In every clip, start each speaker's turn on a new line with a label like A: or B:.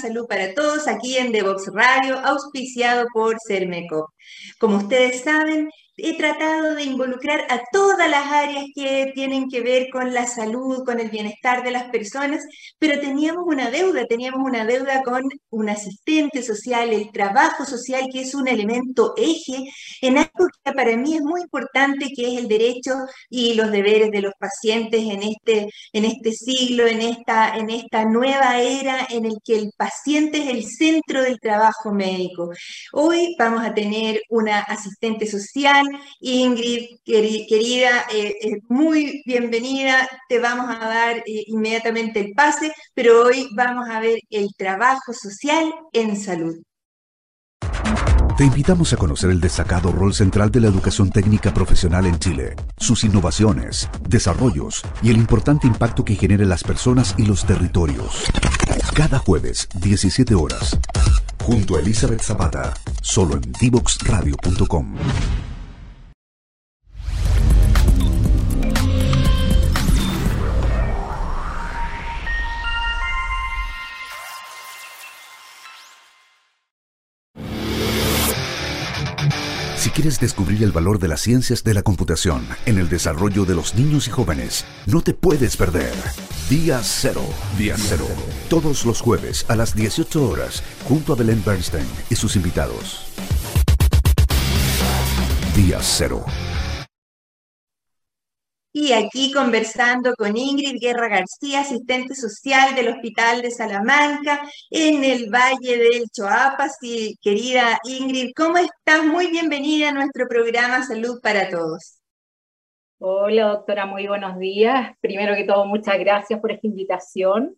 A: Salud para Todos aquí en Devox Radio, auspiciado por Cermeco. Como ustedes saben, he tratado de involucrar a todas las áreas que tienen que ver con la salud, con el bienestar de las personas, pero teníamos una deuda, teníamos una deuda con un asistente social, el trabajo social, que es un elemento eje en algo que para mí es muy importante, que es el derecho y los deberes de los pacientes en este, en este siglo, en esta, en esta nueva era en el que el paciente es el centro del trabajo médico. Hoy vamos a tener una asistente social, Ingrid, querida, eh, eh, muy bienvenida. Te vamos a dar eh, inmediatamente el pase, pero hoy vamos a ver el trabajo social en salud.
B: Te invitamos a conocer el destacado rol central de la educación técnica profesional en Chile, sus innovaciones, desarrollos y el importante impacto que genera en las personas y los territorios. Cada jueves, 17 horas, junto a Elizabeth Zapata, solo en divoxradio.com. quieres descubrir el valor de las ciencias de la computación en el desarrollo de los niños y jóvenes, no te puedes perder. Día Cero. Día Cero. Todos los jueves a las 18 horas, junto a Belén Bernstein y sus invitados. Día Cero
A: y aquí conversando con Ingrid Guerra García, asistente social del Hospital de Salamanca en el Valle del Choapas. Y querida Ingrid, ¿cómo estás? Muy bienvenida a nuestro programa Salud para Todos.
C: Hola doctora, muy buenos días. Primero que todo, muchas gracias por esta invitación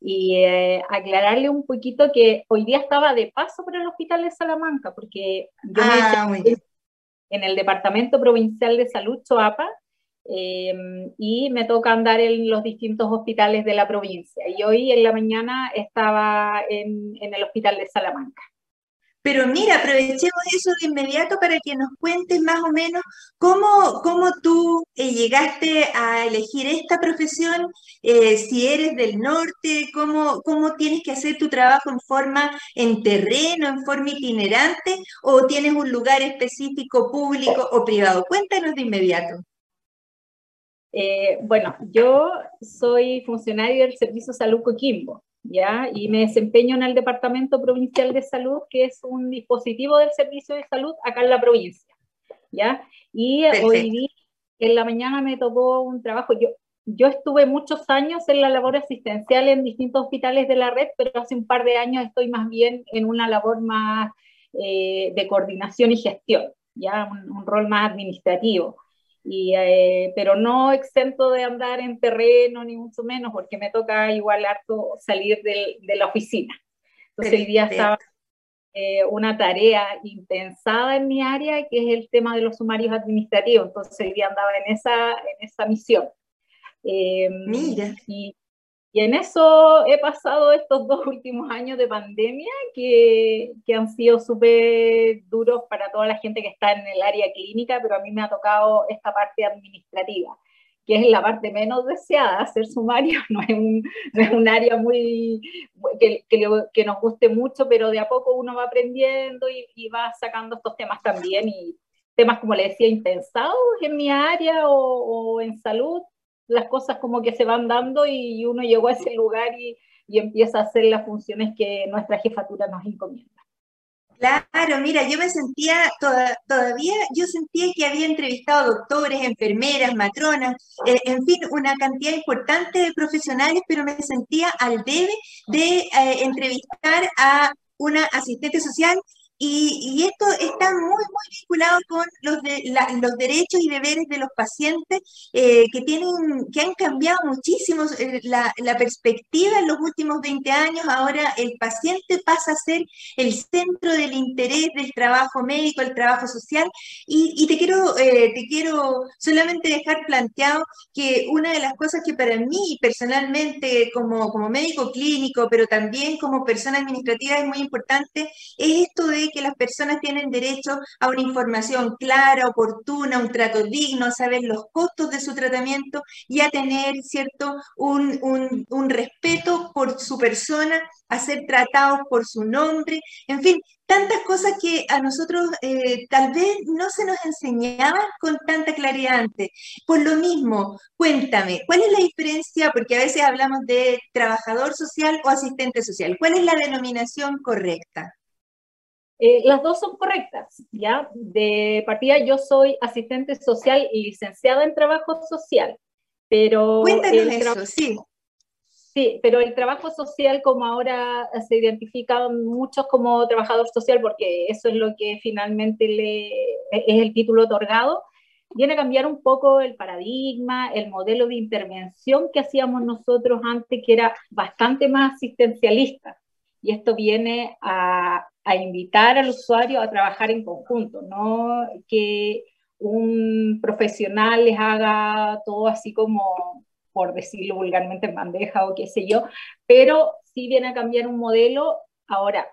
C: y eh, aclararle un poquito que hoy día estaba de paso por el Hospital de Salamanca porque yo ah, en el Departamento Provincial de Salud Choapa Em, y me toca andar en los distintos hospitales de la provincia. Y hoy en la mañana estaba en, el hospital de Salamanca.
A: Pero mira, aprovechemos eso de inmediato para que nos cuentes más o menos cómo, cómo tú eh, llegaste a elegir esta profesión, eh, si eres del norte, cómo, cómo tienes que hacer tu trabajo en forma en terreno, en forma itinerante, o tienes un lugar específico público o privado. Cuéntanos de inmediato.
C: Eh, bueno, yo soy funcionario del Servicio Salud Coquimbo, ¿ya? Y me desempeño en el Departamento Provincial de Salud, que es un dispositivo del Servicio de Salud acá en la provincia, ¿ya? Y hoy día, en la mañana me tocó un trabajo, yo, yo estuve muchos años en la labor asistencial en distintos hospitales de la red, pero hace un par de años estoy más bien en una labor más eh, de coordinación y gestión, ¿ya? un rol más administrativo. Eh, pero no exento de andar en terreno, ni mucho menos, porque me toca igual harto salir de, de la oficina. Entonces hoy día estaba eh, una tarea impensada en mi área, que es el tema de los sumarios administrativos. Entonces hoy día andaba en esa, en esa misión. Eh, Mira. Y, y en eso he pasado estos dos últimos años de pandemia que, que han sido súper duros para toda la gente que está en el área clínica, pero a mí me ha tocado esta parte administrativa, que es la parte menos deseada, hacer sumario, no es un, no es un área muy que, que, nos guste mucho, pero de a poco uno va aprendiendo y, va sacando estos temas también y temas, como le decía, impensados en mi área o en salud, las cosas como que se van dando y uno llegó a ese lugar y, empieza a hacer las funciones que nuestra jefatura nos encomienda.
A: Claro, mira, yo me sentía, todavía yo sentía que había entrevistado doctores, enfermeras, matronas, eh, en fin, una cantidad importante de profesionales, pero me sentía al debe de eh, entrevistar a una asistente social y, esto está muy, muy vinculado con los, de, los derechos y deberes de los pacientes eh, que, tienen, que han cambiado muchísimo eh, la, perspectiva en los últimos 20 años. Ahora el paciente pasa a ser el centro del interés del trabajo médico, el trabajo social. Y, te, quiero, eh, te quiero solamente dejar planteado que una de las cosas que para mí personalmente como, como médico clínico, pero también como persona administrativa es muy importante, es esto de que las personas tienen derecho a una información clara, oportuna, un trato digno, a saber los costos de su tratamiento y a tener, ¿cierto?, un, un respeto por su persona, a ser tratados por su nombre, en fin, tantas cosas que a nosotros eh, tal vez no se nos enseñaban con tanta claridad antes. Por lo mismo, cuéntame, ¿cuál es la diferencia? Porque a veces hablamos de trabajador social o asistente social. ¿Cuál es la denominación correcta?
C: Eh, las dos son correctas, ¿ya? De partida yo soy asistente social y licenciada en trabajo social, pero...
A: Cuéntanos eso, sí.
C: Sí, pero el trabajo social, como ahora se identifican muchos como trabajador social, porque eso es lo que finalmente le, es el título otorgado, viene a cambiar un poco el paradigma, el modelo de intervención que hacíamos nosotros antes, que era bastante más asistencialista. Y esto viene a, invitar al usuario a trabajar en conjunto, no que un profesional les haga todo así como por decirlo vulgarmente, en bandeja o qué sé yo, pero sí viene a cambiar un modelo. Ahora,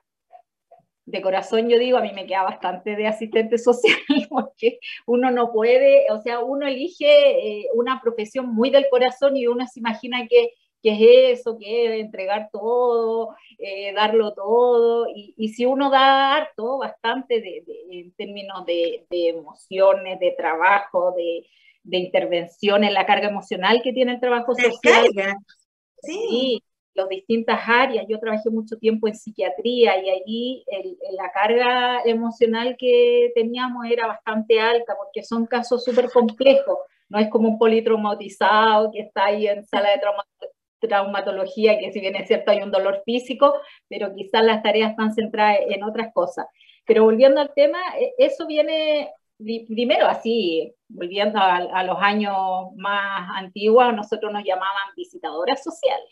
C: de corazón yo digo, a mí me queda bastante de asistente social, porque uno no puede, o sea, uno elige eh, una profesión muy del corazón y uno se imagina que, que es eso, que es entregar todo, eh, darlo todo, y, y, si uno da harto, bastante de, en términos de, de emociones, de trabajo, de, intervención en la carga emocional que tiene el trabajo social. Sí. las distintas áreas. Yo trabajé mucho tiempo en psiquiatría y allí la carga emocional que teníamos era bastante alta porque son casos súper complejos. No es como un politraumatizado que está ahí en sala de traumatología, que si bien es cierto hay un dolor físico, pero quizás las tareas están centradas en otras cosas. Pero volviendo al tema, e, eso viene primero así, volviendo a, los años más antiguos, nosotros nos llamaban visitadoras sociales.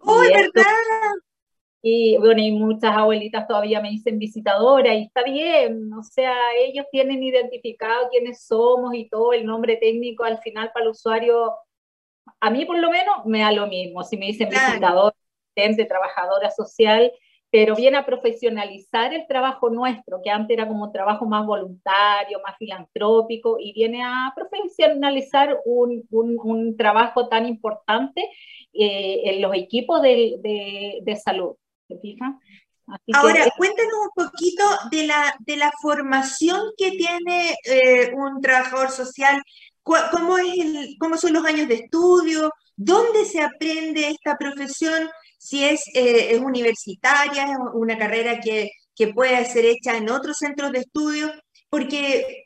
A: ¡Oh, verdad!
C: Y bueno, y muchas abuelitas todavía me dicen visitadora y está bien, o sea, ellos tienen identificado quiénes somos y todo, el nombre técnico al final para el usuario, a mí por lo menos me da lo mismo, si me dicen visitadora, trabajadora social, pero viene a profesionalizar el trabajo nuestro, que antes era como un trabajo más voluntario, más filantrópico, y viene a profesionalizar un, un, trabajo tan importante eh, en los equipos de, de, salud. ¿Se fijan?
A: Ahora, cuéntanos un poquito de la, de la formación que tiene eh, un trabajador social, cómo, es el, cómo son los años de estudio, dónde se aprende esta profesión si es, eh, universitaria, es una carrera que, que, puede ser hecha en otros centros de estudio, porque,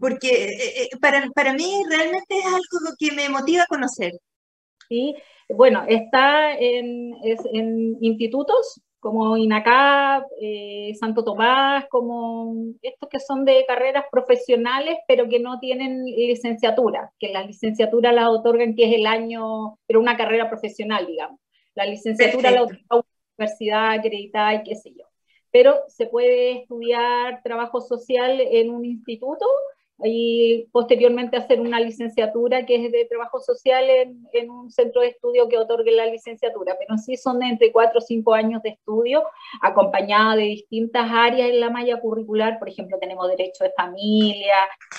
A: porque, eh, eh, para, para, mí realmente es algo que me motiva a conocer.
C: Sí, bueno, está en, en institutos como INACAP, Santo Tomás, como estos que son de carreras profesionales, pero que no tienen licenciatura, que las licenciaturas las otorgan, que es el año, pero una carrera profesional, digamos. La licenciatura la universidad acreditada y qué sé yo. Pero se puede estudiar trabajo social en un instituto y posteriormente hacer una licenciatura que es de trabajo social en, en, un centro de estudio que otorgue la licenciatura, pero sí son entre cuatro o cinco años de estudio, acompañada de distintas áreas en la malla curricular, por ejemplo, tenemos derecho de familia,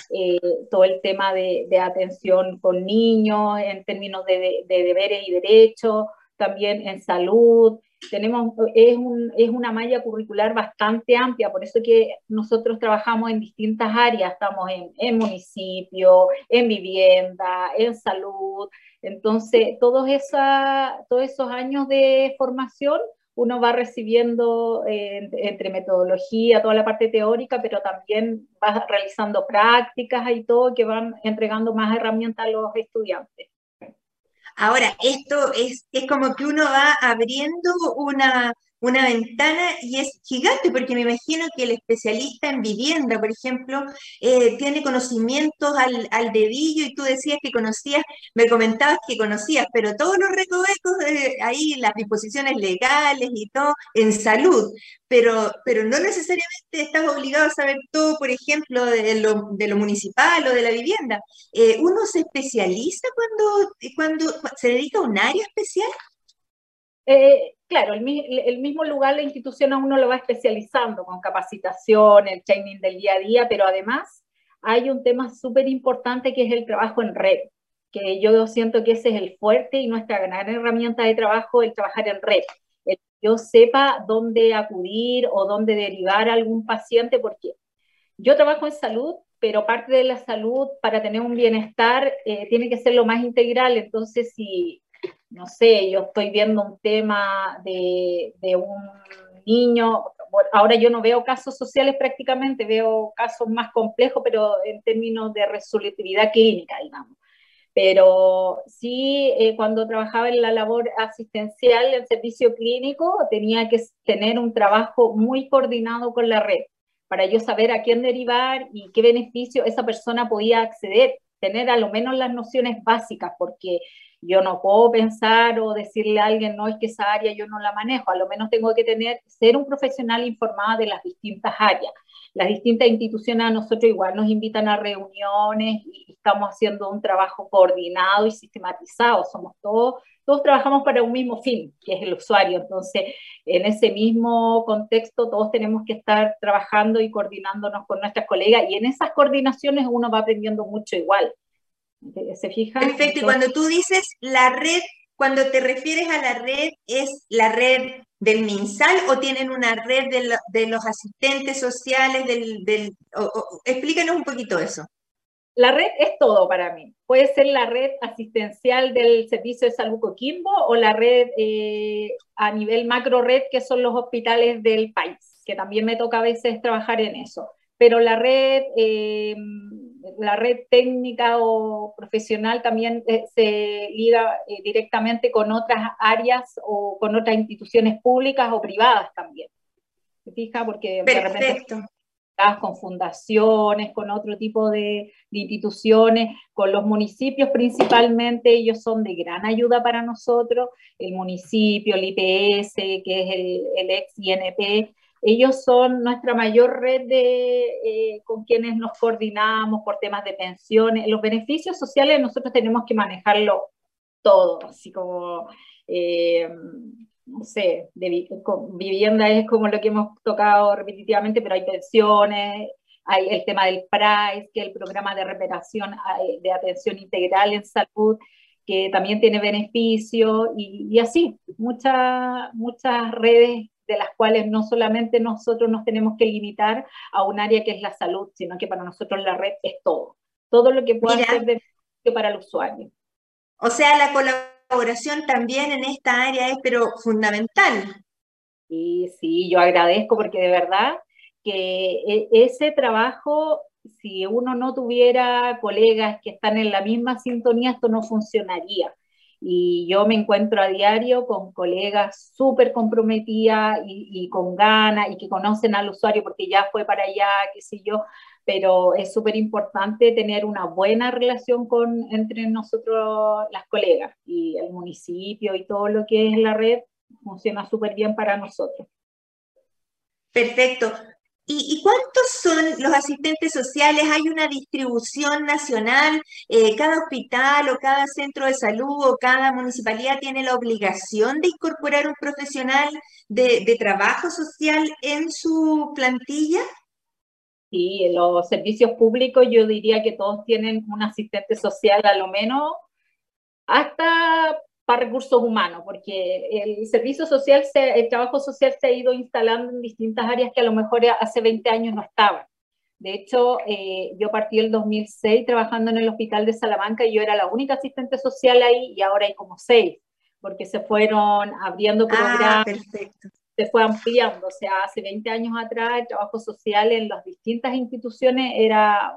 C: eh, todo el tema de, de, atención con niños en términos de, de, de deberes y derechos, también en salud. Tenemos, es, un, es una malla curricular bastante amplia, por eso que nosotros trabajamos en distintas áreas, estamos en, en municipio, en vivienda, en salud. Entonces, todos, esa, todos esos años de formación uno va recibiendo eh, entre metodología, toda la parte teórica, pero también va realizando prácticas y todo que van entregando más herramientas a los estudiantes.
A: Ahora, esto es, es como que uno va abriendo una, una ventana y es gigante, porque me imagino que el especialista en vivienda, por ejemplo, eh, tiene conocimientos al, al, dedillo y tú decías que conocías, me comentabas que conocías, pero todos los recovecos, de ahí las disposiciones legales y todo en salud, pero, pero no necesariamente estás obligado a saber todo, por ejemplo, de lo, de lo municipal o de la vivienda. Eh, ¿Uno se especializa cuando, cuando se dedica a un área especial?
C: Eh, claro, el, mismo lugar, la institución a uno lo va especializando con capacitación, el training del día a día, pero además hay un tema súper importante que es el trabajo en red, que yo siento que ese es el fuerte y nuestra gran herramienta de trabajo, el trabajar en red. El que yo sepa dónde acudir o dónde derivar a algún paciente, porque yo trabajo en salud, pero parte de la salud para tener un bienestar eh, tiene que ser lo más integral. Entonces, si, no sé, yo estoy viendo un tema de, de un niño, ahora yo no veo casos sociales prácticamente, veo casos más complejos, pero en términos de resolutividad clínica, digamos. Pero sí, eh, cuando trabajaba en la labor asistencial, en servicio clínico, tenía que tener un trabajo muy coordinado con la red para yo saber a quién derivar y qué beneficio esa persona podía acceder, tener a lo menos las nociones básicas, porque yo no puedo pensar o decirle a alguien, no, es que esa área yo no la manejo, a lo menos tengo que tener, ser un profesional informado de las distintas áreas. Las distintas instituciones a nosotros igual nos invitan a reuniones y estamos haciendo un trabajo coordinado y sistematizado, somos todos todos trabajamos para un mismo fin, que es el usuario. Entonces, en ese mismo contexto, todos tenemos que estar trabajando y coordinándonos con nuestras colegas y en esas coordinaciones uno va aprendiendo mucho igual.
A: Perfecto. y cuando tú dices la red, cuando te refieres a la red, ¿es la red del MinSal o tienen una red de, los asistentes sociales del... explícanos un poquito eso.
C: La red es todo para mí. Puede ser la red asistencial del Servicio de Salud Coquimbo o la red eh, a nivel macro red, que son los hospitales del país, que también me toca a veces trabajar en eso. Pero la red, eh, la red técnica o profesional también eh, se liga directamente con otras áreas o con otras instituciones públicas o privadas también. ¿Se fija? Porque
A: Perfecto
C: con fundaciones, con otro tipo de, instituciones, con los municipios principalmente, ellos son de gran ayuda para nosotros, el municipio, el IPS, que es el, ex INP, ellos son nuestra mayor red de, eh, con quienes nos coordinamos por temas de pensiones. Los beneficios sociales nosotros tenemos que manejarlo todo, así como eh, no sé, vivienda es como lo que hemos tocado repetitivamente, pero hay pensiones, hay el tema del PRICE, que es el programa de reparación de atención integral en salud, que también tiene beneficios, y, así, muchas, muchas redes de las cuales no solamente nosotros nos tenemos que limitar a un área que es la salud, sino que para nosotros la red es todo, todo lo que pueda ser de beneficio para el usuario.
A: O sea, la colaboración colaboración también en esta área es pero fundamental.
C: Sí, sí, yo agradezco porque de verdad que e, ese trabajo, si uno no tuviera colegas que están en la misma sintonía, esto no funcionaría. Y yo me encuentro a diario con colegas súper comprometidas y, con ganas y que conocen al usuario porque ya fue para allá, qué sé yo, pero es súper importante tener una buena relación con, entre nosotros las colegas y el municipio y todo lo que es la red funciona súper bien para nosotros.
A: Perfecto. ¿Y, cuántos son los asistentes sociales? ¿Hay una distribución nacional? Eh, ¿Cada hospital o cada centro de salud o cada municipalidad tiene la obligación de incorporar un profesional de, de trabajo social en su plantilla?
C: Sí, los servicios públicos yo diría que todos tienen un asistente social a lo menos hasta para recursos humanos, porque el servicio social, el trabajo social se ha ido instalando en distintas áreas que a lo mejor hace 20 años no estaban. De hecho, eh, yo partí el 2006 trabajando en el hospital de Salamanca y yo era la única asistente social ahí y ahora hay como seis, porque se fueron abriendo ah, programas. Ah, perfecto se fue ampliando. O sea, hace 20 años atrás el trabajo social en las distintas instituciones era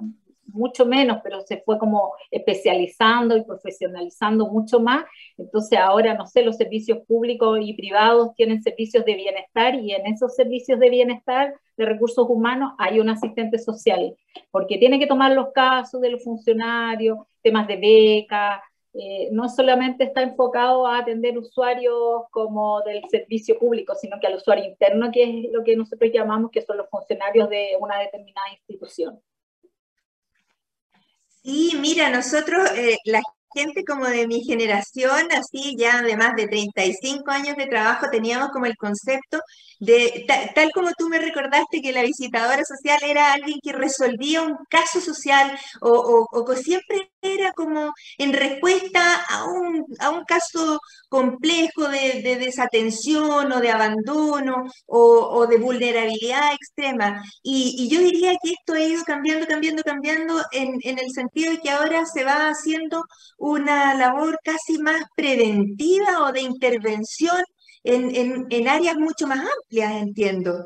C: mucho menos, pero se fue como especializando y profesionalizando mucho más. Entonces ahora, no sé, los servicios públicos y privados tienen servicios de bienestar y en esos servicios de bienestar de recursos humanos hay un asistente social, porque tiene que tomar los casos de los funcionarios, temas de becas, eh, no solamente está enfocado a atender usuarios como del servicio público, sino que al usuario interno, que es lo que nosotros llamamos que son los funcionarios de una determinada institución.
A: Sí, mira, nosotros, eh, gente como de mi generación, así ya de más de 35 años de trabajo, teníamos como el concepto de, tal, como tú me recordaste que la visitadora social era alguien que resolvía un caso social o, o, siempre era como en respuesta a un, a un caso complejo de, desatención o de abandono o, de vulnerabilidad extrema. Y, yo diría que esto ha ido cambiando, cambiando, cambiando en, en el sentido de que ahora se va haciendo una labor casi más preventiva o de intervención en, en, áreas mucho más amplias, entiendo.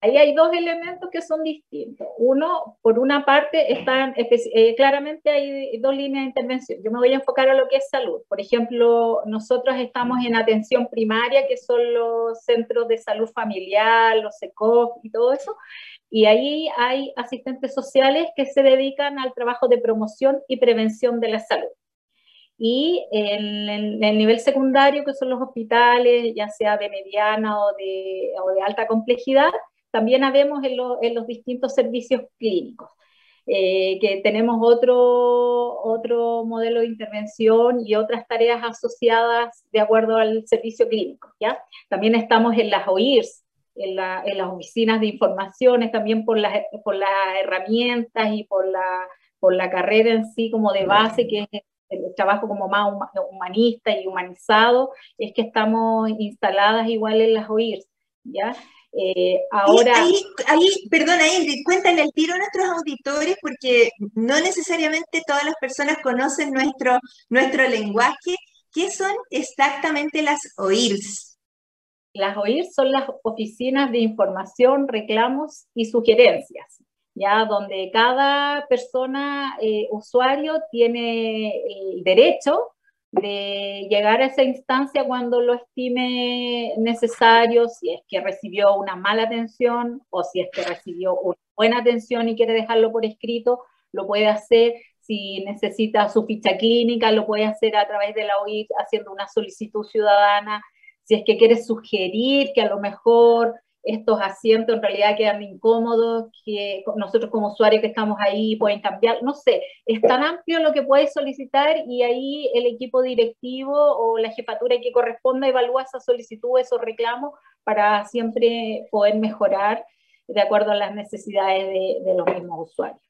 C: Ahí hay dos elementos que son distintos. Uno, por una parte, están eh, claramente hay dos líneas de intervención. Yo me voy a enfocar a lo que es salud. Por ejemplo, nosotros estamos en atención primaria, que son los centros de salud familiar, los ECOF y todo eso. Y ahí hay asistentes sociales que se dedican al trabajo de promoción y prevención de la salud. Y en, el nivel secundario, que son los hospitales, ya sea de mediana o de, o de alta complejidad, también habemos en, en los distintos servicios clínicos. Eh, que tenemos otro, otro modelo de intervención y otras tareas asociadas de acuerdo al servicio clínico. ¿ya? También estamos en las OIRS, en, la, en, las oficinas de informaciones, también por las, por las herramientas y por la, por la carrera en sí como de base, que es el trabajo como más humanista y humanizado, es que estamos instaladas igual en las OIRS, ¿ya?
A: Eh, ahora... Ahí, ahí, perdona Ingrid, cuéntale el tiro a nuestros auditores porque no necesariamente todas las personas conocen nuestro, nuestro lenguaje. ¿Qué son exactamente las OIRS?
C: Las OIRS son las oficinas de información, reclamos y sugerencias donde cada persona, eh, usuario, tiene el derecho de llegar a esa instancia cuando lo estime necesario, si es que recibió una mala atención o si es que recibió una buena atención y quiere dejarlo por escrito, lo puede hacer. Si necesita su ficha clínica, lo puede hacer a través de la OIT haciendo una solicitud ciudadana. Si es que quiere sugerir que a lo mejor estos asientos en realidad quedan incómodos, que nosotros como usuarios que estamos ahí pueden cambiar, no sé, es tan amplio lo que puedes solicitar y ahí el equipo directivo o la jefatura que corresponda evalúa esa solicitud, esos reclamos para siempre poder mejorar de acuerdo a las necesidades de, los mismos usuarios.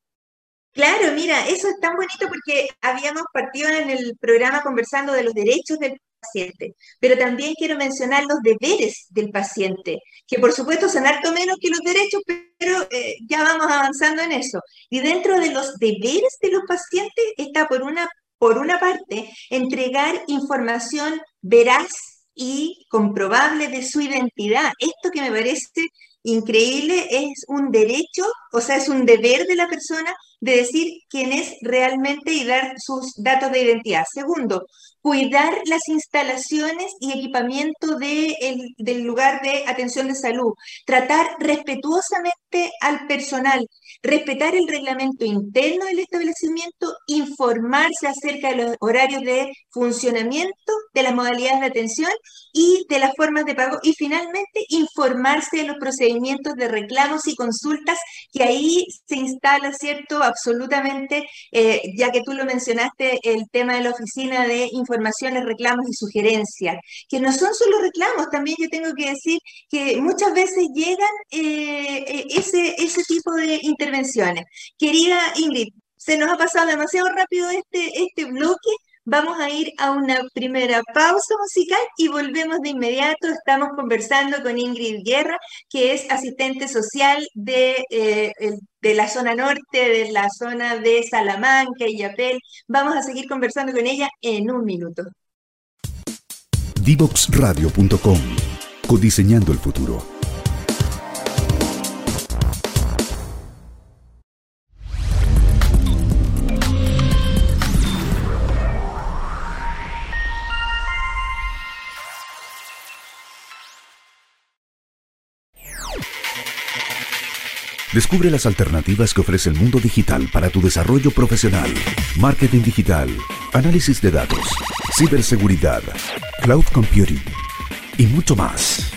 A: Claro, mira, eso es tan bonito porque habíamos partido en el programa conversando de los derechos del paciente, pero también quiero mencionar los deberes del paciente, que por supuesto son harto menos que los derechos, pero eh, ya vamos avanzando en eso. Y dentro de los deberes de los pacientes está por una, por una parte entregar información veraz y comprobable de su identidad. Esto que me parece increíble es un derecho, o sea, es un deber de la persona de decir quién es realmente y dar sus datos de identidad. Segundo, cuidar las instalaciones y equipamiento del lugar de atención de salud, tratar respetuosamente al personal, respetar el reglamento interno del establecimiento, informarse acerca de los horarios de funcionamiento, de las modalidades de atención y de las formas de pago y finalmente informarse de los procedimientos de reclamos y consultas que ahí se instala, ¿cierto? Absolutamente, eh, ya que tú lo mencionaste, el tema de la oficina de informaciones, reclamos y sugerencias, que no son solo reclamos, también yo tengo que decir que muchas veces llegan eh, eh, ese, ese tipo de intervenciones. Querida Ingrid, se nos ha pasado demasiado rápido este, este bloque. Vamos a ir a una primera pausa musical y volvemos de inmediato. Estamos conversando con Ingrid Guerra, que es asistente social de, eh, la zona norte, de la zona de Salamanca y Yapel. Vamos a seguir conversando con ella en un minuto.
B: Divoxradio.com Codiseñando el futuro. Descubre las alternativas que ofrece el mundo digital para tu desarrollo profesional. Marketing digital, análisis de datos, ciberseguridad, cloud computing y mucho más.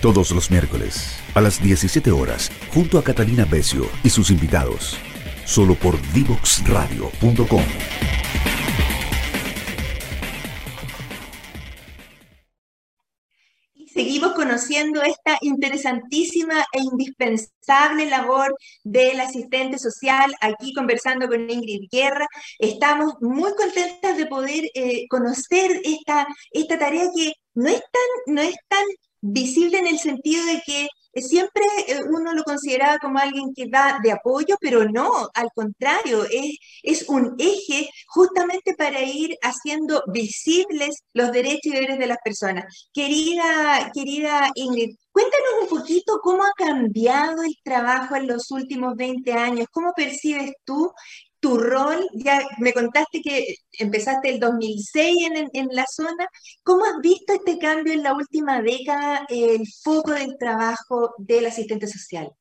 B: Todos los miércoles a las 17 horas junto a Catalina Becio y sus invitados. Solo por divoxradio.com.
A: conociendo esta interesantísima e indispensable labor del asistente social, aquí conversando con Ingrid Guerra. Estamos muy contentas de poder eh, conocer esta, esta tarea que no es, tan, no es tan visible en el sentido de que siempre eh, uno lo consideraba como alguien que va de apoyo, pero no, al contrario, es, es un eje justamente para ir haciendo visibles los derechos y deberes de las personas. Querida, querida Ingrid, cuéntanos un poquito cómo ha cambiado el trabajo en los últimos 20 años, cómo percibes tú tu rol, ya me contaste que empezaste el 2006 en, en, la zona, ¿cómo has visto este cambio en la última década, el foco del trabajo del asistente social?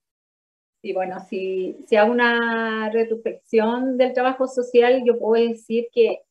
C: Sí, bueno, si, si hago una retrospección del trabajo social, yo puedo decir que,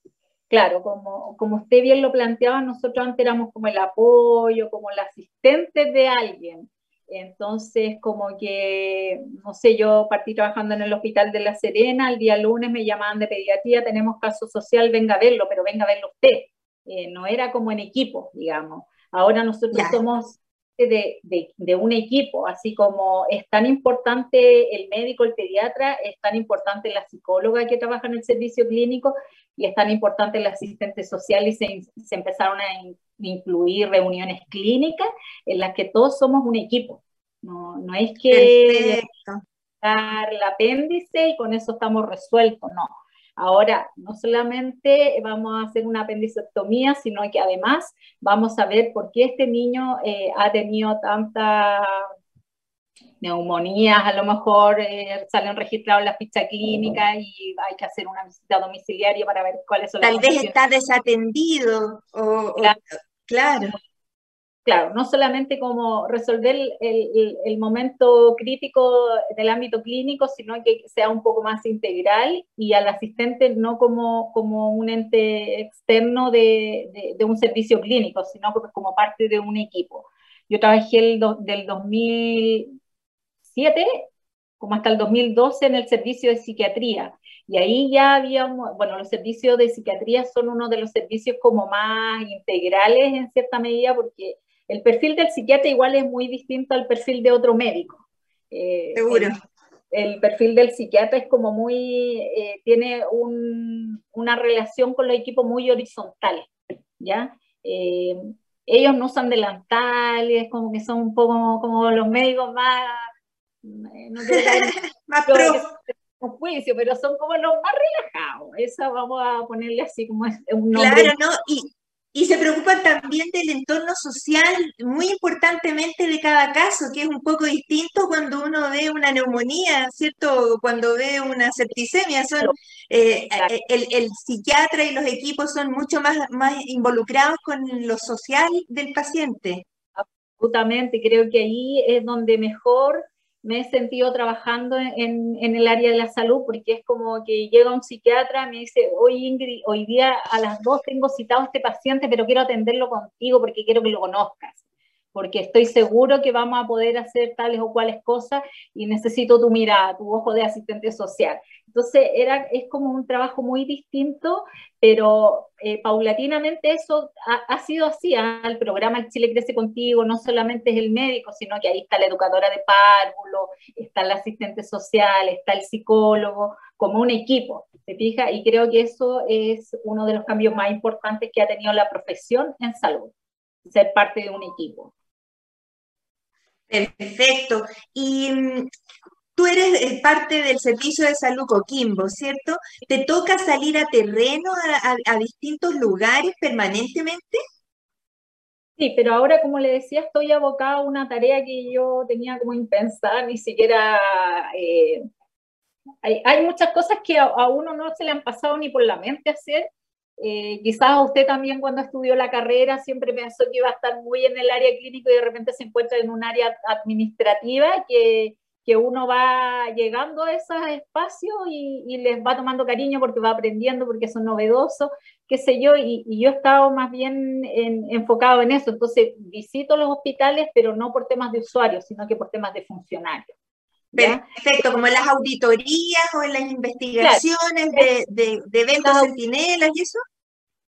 C: claro, como, como usted bien lo planteaba, nosotros antes éramos como el apoyo, como el asistente de alguien, entonces, como que, no sé, yo partí trabajando en el Hospital de La Serena, el día lunes me llamaban de pediatría, tenemos caso social, venga a verlo, pero venga a verlo usted. Eh, no era como en equipo, digamos. Ahora nosotros somos de, de, un equipo, así como es tan importante el médico, el pediatra, es tan importante la psicóloga que trabaja en el servicio clínico y es tan importante el asistente social y se, se empezaron a incluir reuniones clínicas en las que todos somos un equipo. No, no es que dar el apéndice y con eso estamos resueltos, no. Ahora, no solamente vamos a hacer una apendicectomía, sino que además vamos a ver por qué este niño eh, ha tenido tanta neumonías, a lo mejor eh, salen registrados en la ficha clínica y hay que hacer una visita domiciliaria para ver cuáles son
A: Tal las Tal vez está desatendido o, claro.
C: claro. no solamente como resolver el, el, momento crítico del ámbito clínico, sino que sea un poco más integral y al asistente no como, como un ente externo de, de, un servicio clínico, sino como parte de un equipo. Yo trabajé el del 2000 como hasta el 2012 en el servicio de psiquiatría. Y ahí ya había, bueno, los servicios de psiquiatría son uno de los servicios como más integrales en cierta medida porque el perfil del psiquiatra igual es muy distinto al perfil de otro médico.
A: Eh, Seguro.
C: El, perfil del psiquiatra es como muy, eh, tiene una relación con los equipos muy horizontales, ¿ya? Eh, ellos no usan delantales, como que son un poco como los médicos más no más un juicio, pero son como los más relajados. Esa vamos a ponerle así como un nombre.
A: Claro, ¿no? Y, y se preocupan también del entorno social, muy importantemente de cada caso, que es un poco distinto cuando uno ve una neumonía, ¿cierto? Cuando ve una septicemia. Son, eh, eh, el, el, psiquiatra y los equipos son mucho más, más involucrados con lo social del paciente.
C: Absolutamente, creo que ahí es donde mejor me he sentido trabajando en, el área de la salud, porque es como que llega un psiquiatra, me dice, oye Ingrid, hoy día a las dos tengo citado a este paciente, pero quiero atenderlo contigo porque quiero que lo conozcas, porque estoy seguro que vamos a poder hacer tales o cuales cosas y necesito tu mirada, tu ojo de asistente social. Entonces, era, es como un trabajo muy distinto, pero eh, paulatinamente eso ha, sido así. ¿ah? El programa El Chile Crece Contigo no solamente es el médico, sino que ahí está la educadora de párvulo, está el asistente social, está el psicólogo, como un equipo, ¿se fija? Y creo que eso es uno de los cambios más importantes que ha tenido la profesión en salud, ser parte de un equipo.
A: Perfecto. Y mm, tú eres eh, parte del servicio de salud Coquimbo, ¿cierto? ¿Te toca salir a terreno a, distintos lugares permanentemente?
C: Sí, pero ahora, como le decía, estoy abocada a una tarea que yo tenía como impensada, ni siquiera... Eh, hay, muchas cosas que a, uno no se le han pasado ni por la mente hacer. Eh, quizás usted también cuando estudió la carrera siempre pensó que iba a estar muy en el área clínica y de repente se encuentra en un área administrativa que, que uno va llegando a esos espacios y, les va tomando cariño porque va aprendiendo, porque son novedosos, qué sé yo, y, yo he estado más bien enfocado en eso. Entonces, visito los hospitales, pero no por temas de usuarios, sino que por temas de funcionarios.
A: Perfecto, como en las auditorías o en las investigaciones de, de, de, eventos centinelas y eso.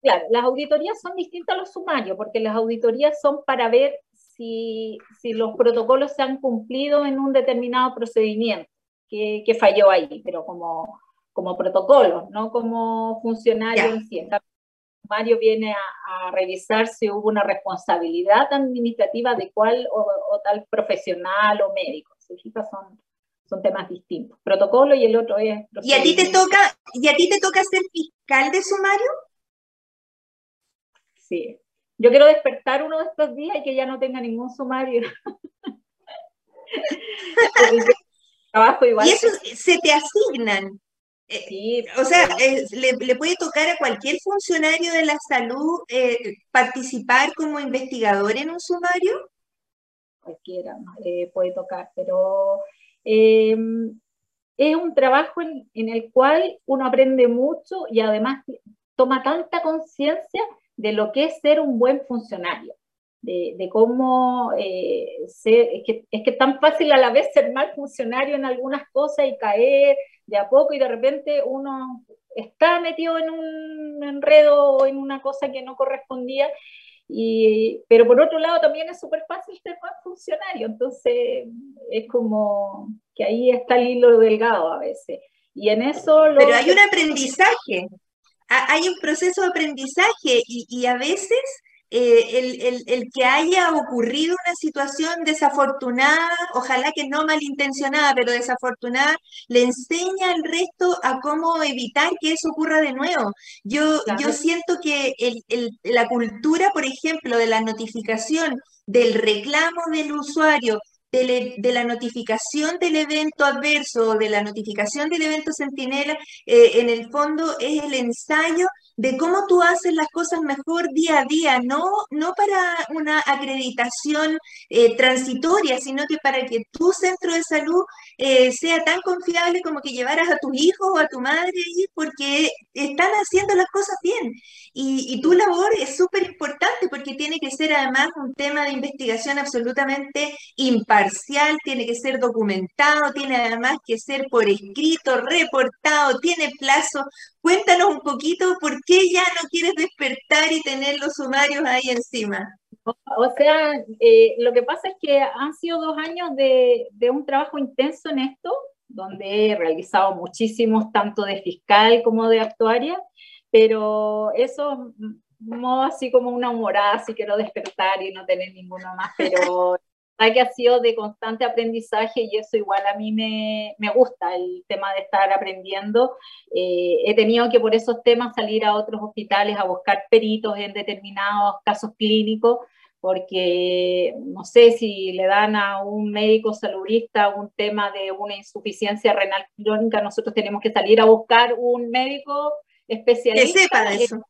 C: Claro, las auditorías son distintas a los sumarios, porque las auditorías son para ver si, si los protocolos se han cumplido en un determinado procedimiento que, que falló ahí, pero como, como protocolo, no como funcionario en sí. Mario viene a, revisar si hubo una responsabilidad administrativa de cuál o, tal profesional o médico. Son, son temas distintos. Protocolo y el otro es...
A: ¿Y a ti te toca, y a ti te toca ser fiscal de sumario?
C: Sí. Yo quiero despertar uno de estos días y que ya no tenga ningún sumario.
A: trabajo igual. Y eso se te asignan. Eh, o sea, eh, le, puede tocar a cualquier funcionario de la salud eh, participar como investigador en un sumario?
C: Cualquiera puede tocar, pero em, es un trabajo en, el cual uno aprende mucho y además toma tanta conciencia de lo que es ser un buen funcionario. De, cómo ser, es que, es que tan fácil a la vez ser mal funcionario en algunas cosas y caer de a poco y de repente uno está metido en un enredo o en una cosa que no correspondía. Y, pero por otro lado también es súper fácil ser más funcionario, entonces es como que ahí está el hilo delgado a veces. Y en eso...
A: pero hay un aprendizaje, hay un proceso de aprendizaje y, y a veces eh, el, el, que haya ocurrido una situación desafortunada, ojalá que no malintencionada, pero desafortunada, le enseña al resto a cómo evitar que eso ocurra de nuevo. Yo, yo siento que la cultura, por ejemplo, de la notificación, del reclamo del usuario, de, la notificación del evento adverso, de la notificación del evento centinela, eh, en el fondo es el ensayo de cómo tú haces las cosas mejor día a día, no, no para una acreditación eh, transitoria, sino que para que tu centro de salud eh, sea tan confiable como que llevaras a tus hijos o a tu madre porque están haciendo las cosas bien. Y, y tu labor es súper importante porque tiene que ser además un tema de investigación absolutamente imparcial, tiene que ser documentado, tiene además que ser por escrito, reportado, tiene plazo Cuéntanos un poquito por qué ya no quieres despertar y tener los sumarios ahí encima.
C: O sea, eh, lo que pasa es que han sido dos años de, un trabajo intenso en esto, donde he realizado muchísimos, tanto de fiscal como de actuaria, pero eso no así como una humorada, si quiero despertar y no tener ninguno más, pero que ha sido de constante aprendizaje y eso igual a mí me, me gusta, el tema de estar aprendiendo. Eh, he tenido que por esos temas salir a otros hospitales a buscar peritos en determinados casos clínicos, porque no sé si le dan a un médico saludista un tema de una insuficiencia renal crónica, nosotros tenemos que salir a buscar un médico especialista
A: que sepa de eso.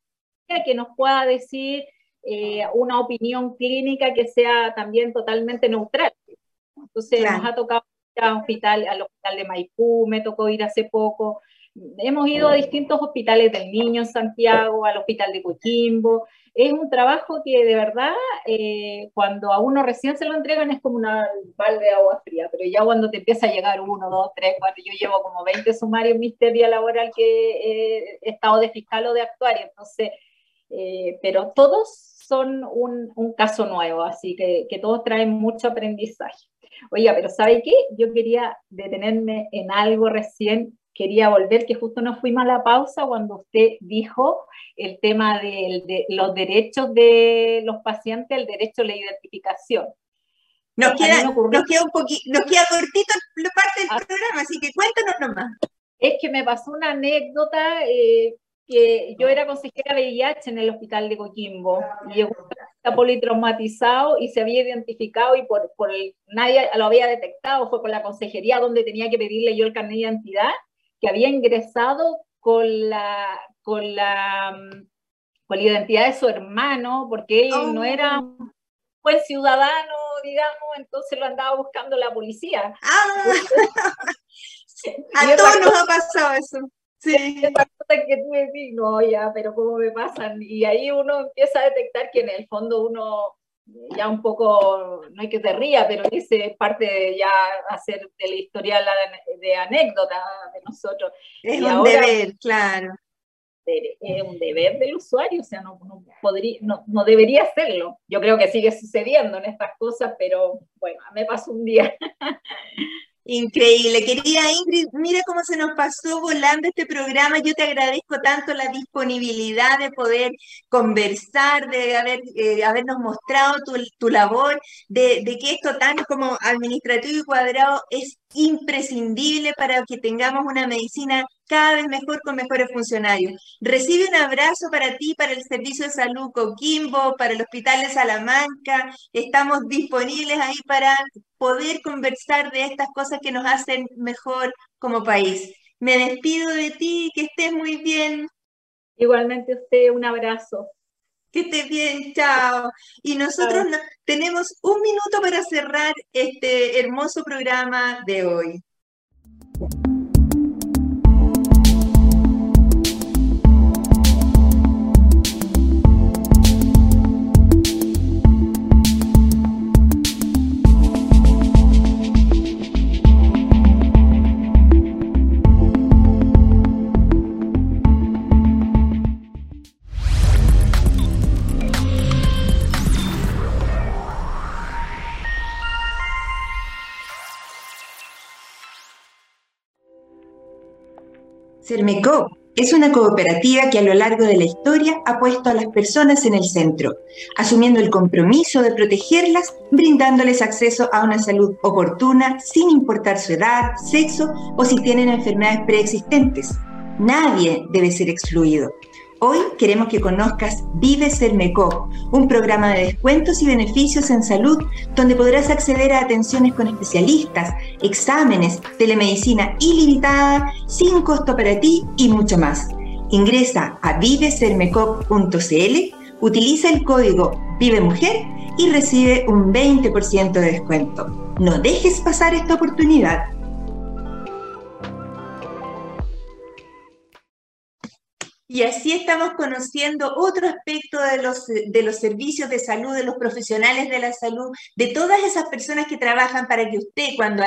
C: Que nos pueda decir eh, una opinión clínica que sea también totalmente neutral. Entonces nos ha tocado ir al hospital, al hospital de Maipú, me tocó ir hace poco. Hemos ido a distintos hospitales del niño en Santiago, al hospital de Coquimbo. Es un trabajo que de verdad, eh, cuando a uno recién se lo entregan es como una balde de agua fría, pero ya cuando te empieza a llegar uno, dos, tres, cuatro, yo llevo como 20 sumarios en mi laboral que he estado de fiscal o de actuario, entonces, eh, pero todos son un, caso nuevo, así que, que, todos traen mucho aprendizaje. Oiga, pero ¿sabe qué? Yo quería detenerme en algo recién, quería volver, que justo nos fuimos a la pausa cuando usted dijo el tema de, los derechos de los pacientes, el derecho a la identificación.
A: Nos queda, nos queda, un poquito, nos queda cortito la parte del ah. programa, así que cuéntanos nomás.
C: Es que me pasó una anécdota eh, que yo era consejera de VIH en el hospital de Coquimbo y llegó un politraumatizado y se había identificado y por, por nadie lo había detectado, fue por la consejería donde tenía que pedirle yo el carnet de identidad, que había ingresado con la, con la, con la identidad de su hermano, porque él no era oh. un buen ciudadano, digamos, entonces lo andaba buscando la policía.
A: Ah. a todos nos ha pasado eso. Sí.
C: que tú decís, no, ya, pero ¿cómo me pasan? Y ahí uno empieza a detectar que en el fondo uno ya un poco, no hay que se ría, pero dice parte de ya hacer de la historia de anécdota de nosotros.
A: Es un deber, claro.
C: es un deber del usuario, o sea, no, podría, no, no, debería hacerlo. Yo creo que sigue sucediendo en estas cosas, pero bueno, me pasó un día.
A: Increíble, querida Ingrid, mira cómo se nos pasó volando este programa. Yo te agradezco tanto la disponibilidad de poder conversar, de haber, eh, habernos mostrado tu, tu labor, de, de, que esto tan como administrativo y cuadrado es imprescindible para que tengamos una medicina cada vez mejor con mejores funcionarios. Recibe un abrazo para ti, para el Servicio de Salud Coquimbo, para el Hospital de Salamanca. Estamos disponibles ahí para poder conversar de estas cosas que nos hacen mejor como país. Me despido de ti, que estés muy bien.
C: Igualmente usted, un abrazo.
A: Que estés bien, chao. Y nosotros tenemos un minuto para cerrar este hermoso programa de hoy. Sermecop es una cooperativa que a lo largo de la historia ha puesto a las personas en el centro, asumiendo el compromiso de protegerlas, brindándoles acceso a una salud oportuna sin importar su edad, sexo o si tienen enfermedades preexistentes. Nadie debe ser excluido. Hoy queremos que conozcas Vive Sermecop, un programa de descuentos y beneficios en salud donde podrás acceder a atenciones con especialistas, exámenes, telemedicina ilimitada, sin costo para ti y mucho más. Ingresa a vivesermecop.cl, utiliza el código Vive Mujer y recibe un 20% de descuento. No dejes pasar esta oportunidad. Y así estamos conociendo otro aspecto de los, de los servicios de salud, de los profesionales de la salud, de todas esas personas que trabajan para que usted cuando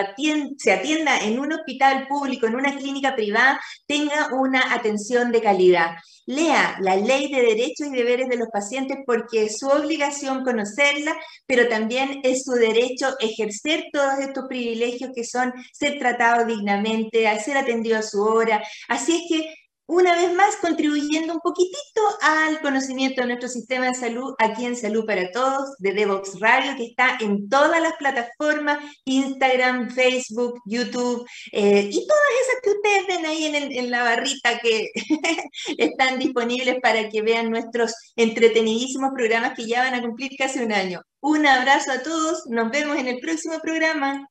A: se atienda en un hospital público, en una clínica privada, tenga una atención de calidad. Lea la ley de derechos y deberes de los pacientes porque es su obligación conocerla, pero también es su derecho ejercer todos estos privilegios que son ser tratado dignamente, ser atendido a su hora. Así es que una vez más contribuyendo un poquitito al conocimiento de nuestro sistema de salud aquí en Salud para Todos de Devox Radio, que está en todas las plataformas, Instagram, Facebook, YouTube, eh, y todas esas que ustedes ven ahí en, en la barrita que están disponibles para que vean nuestros entretenidísimos programas que ya van a cumplir casi un año. Un abrazo a todos, nos vemos en el próximo programa.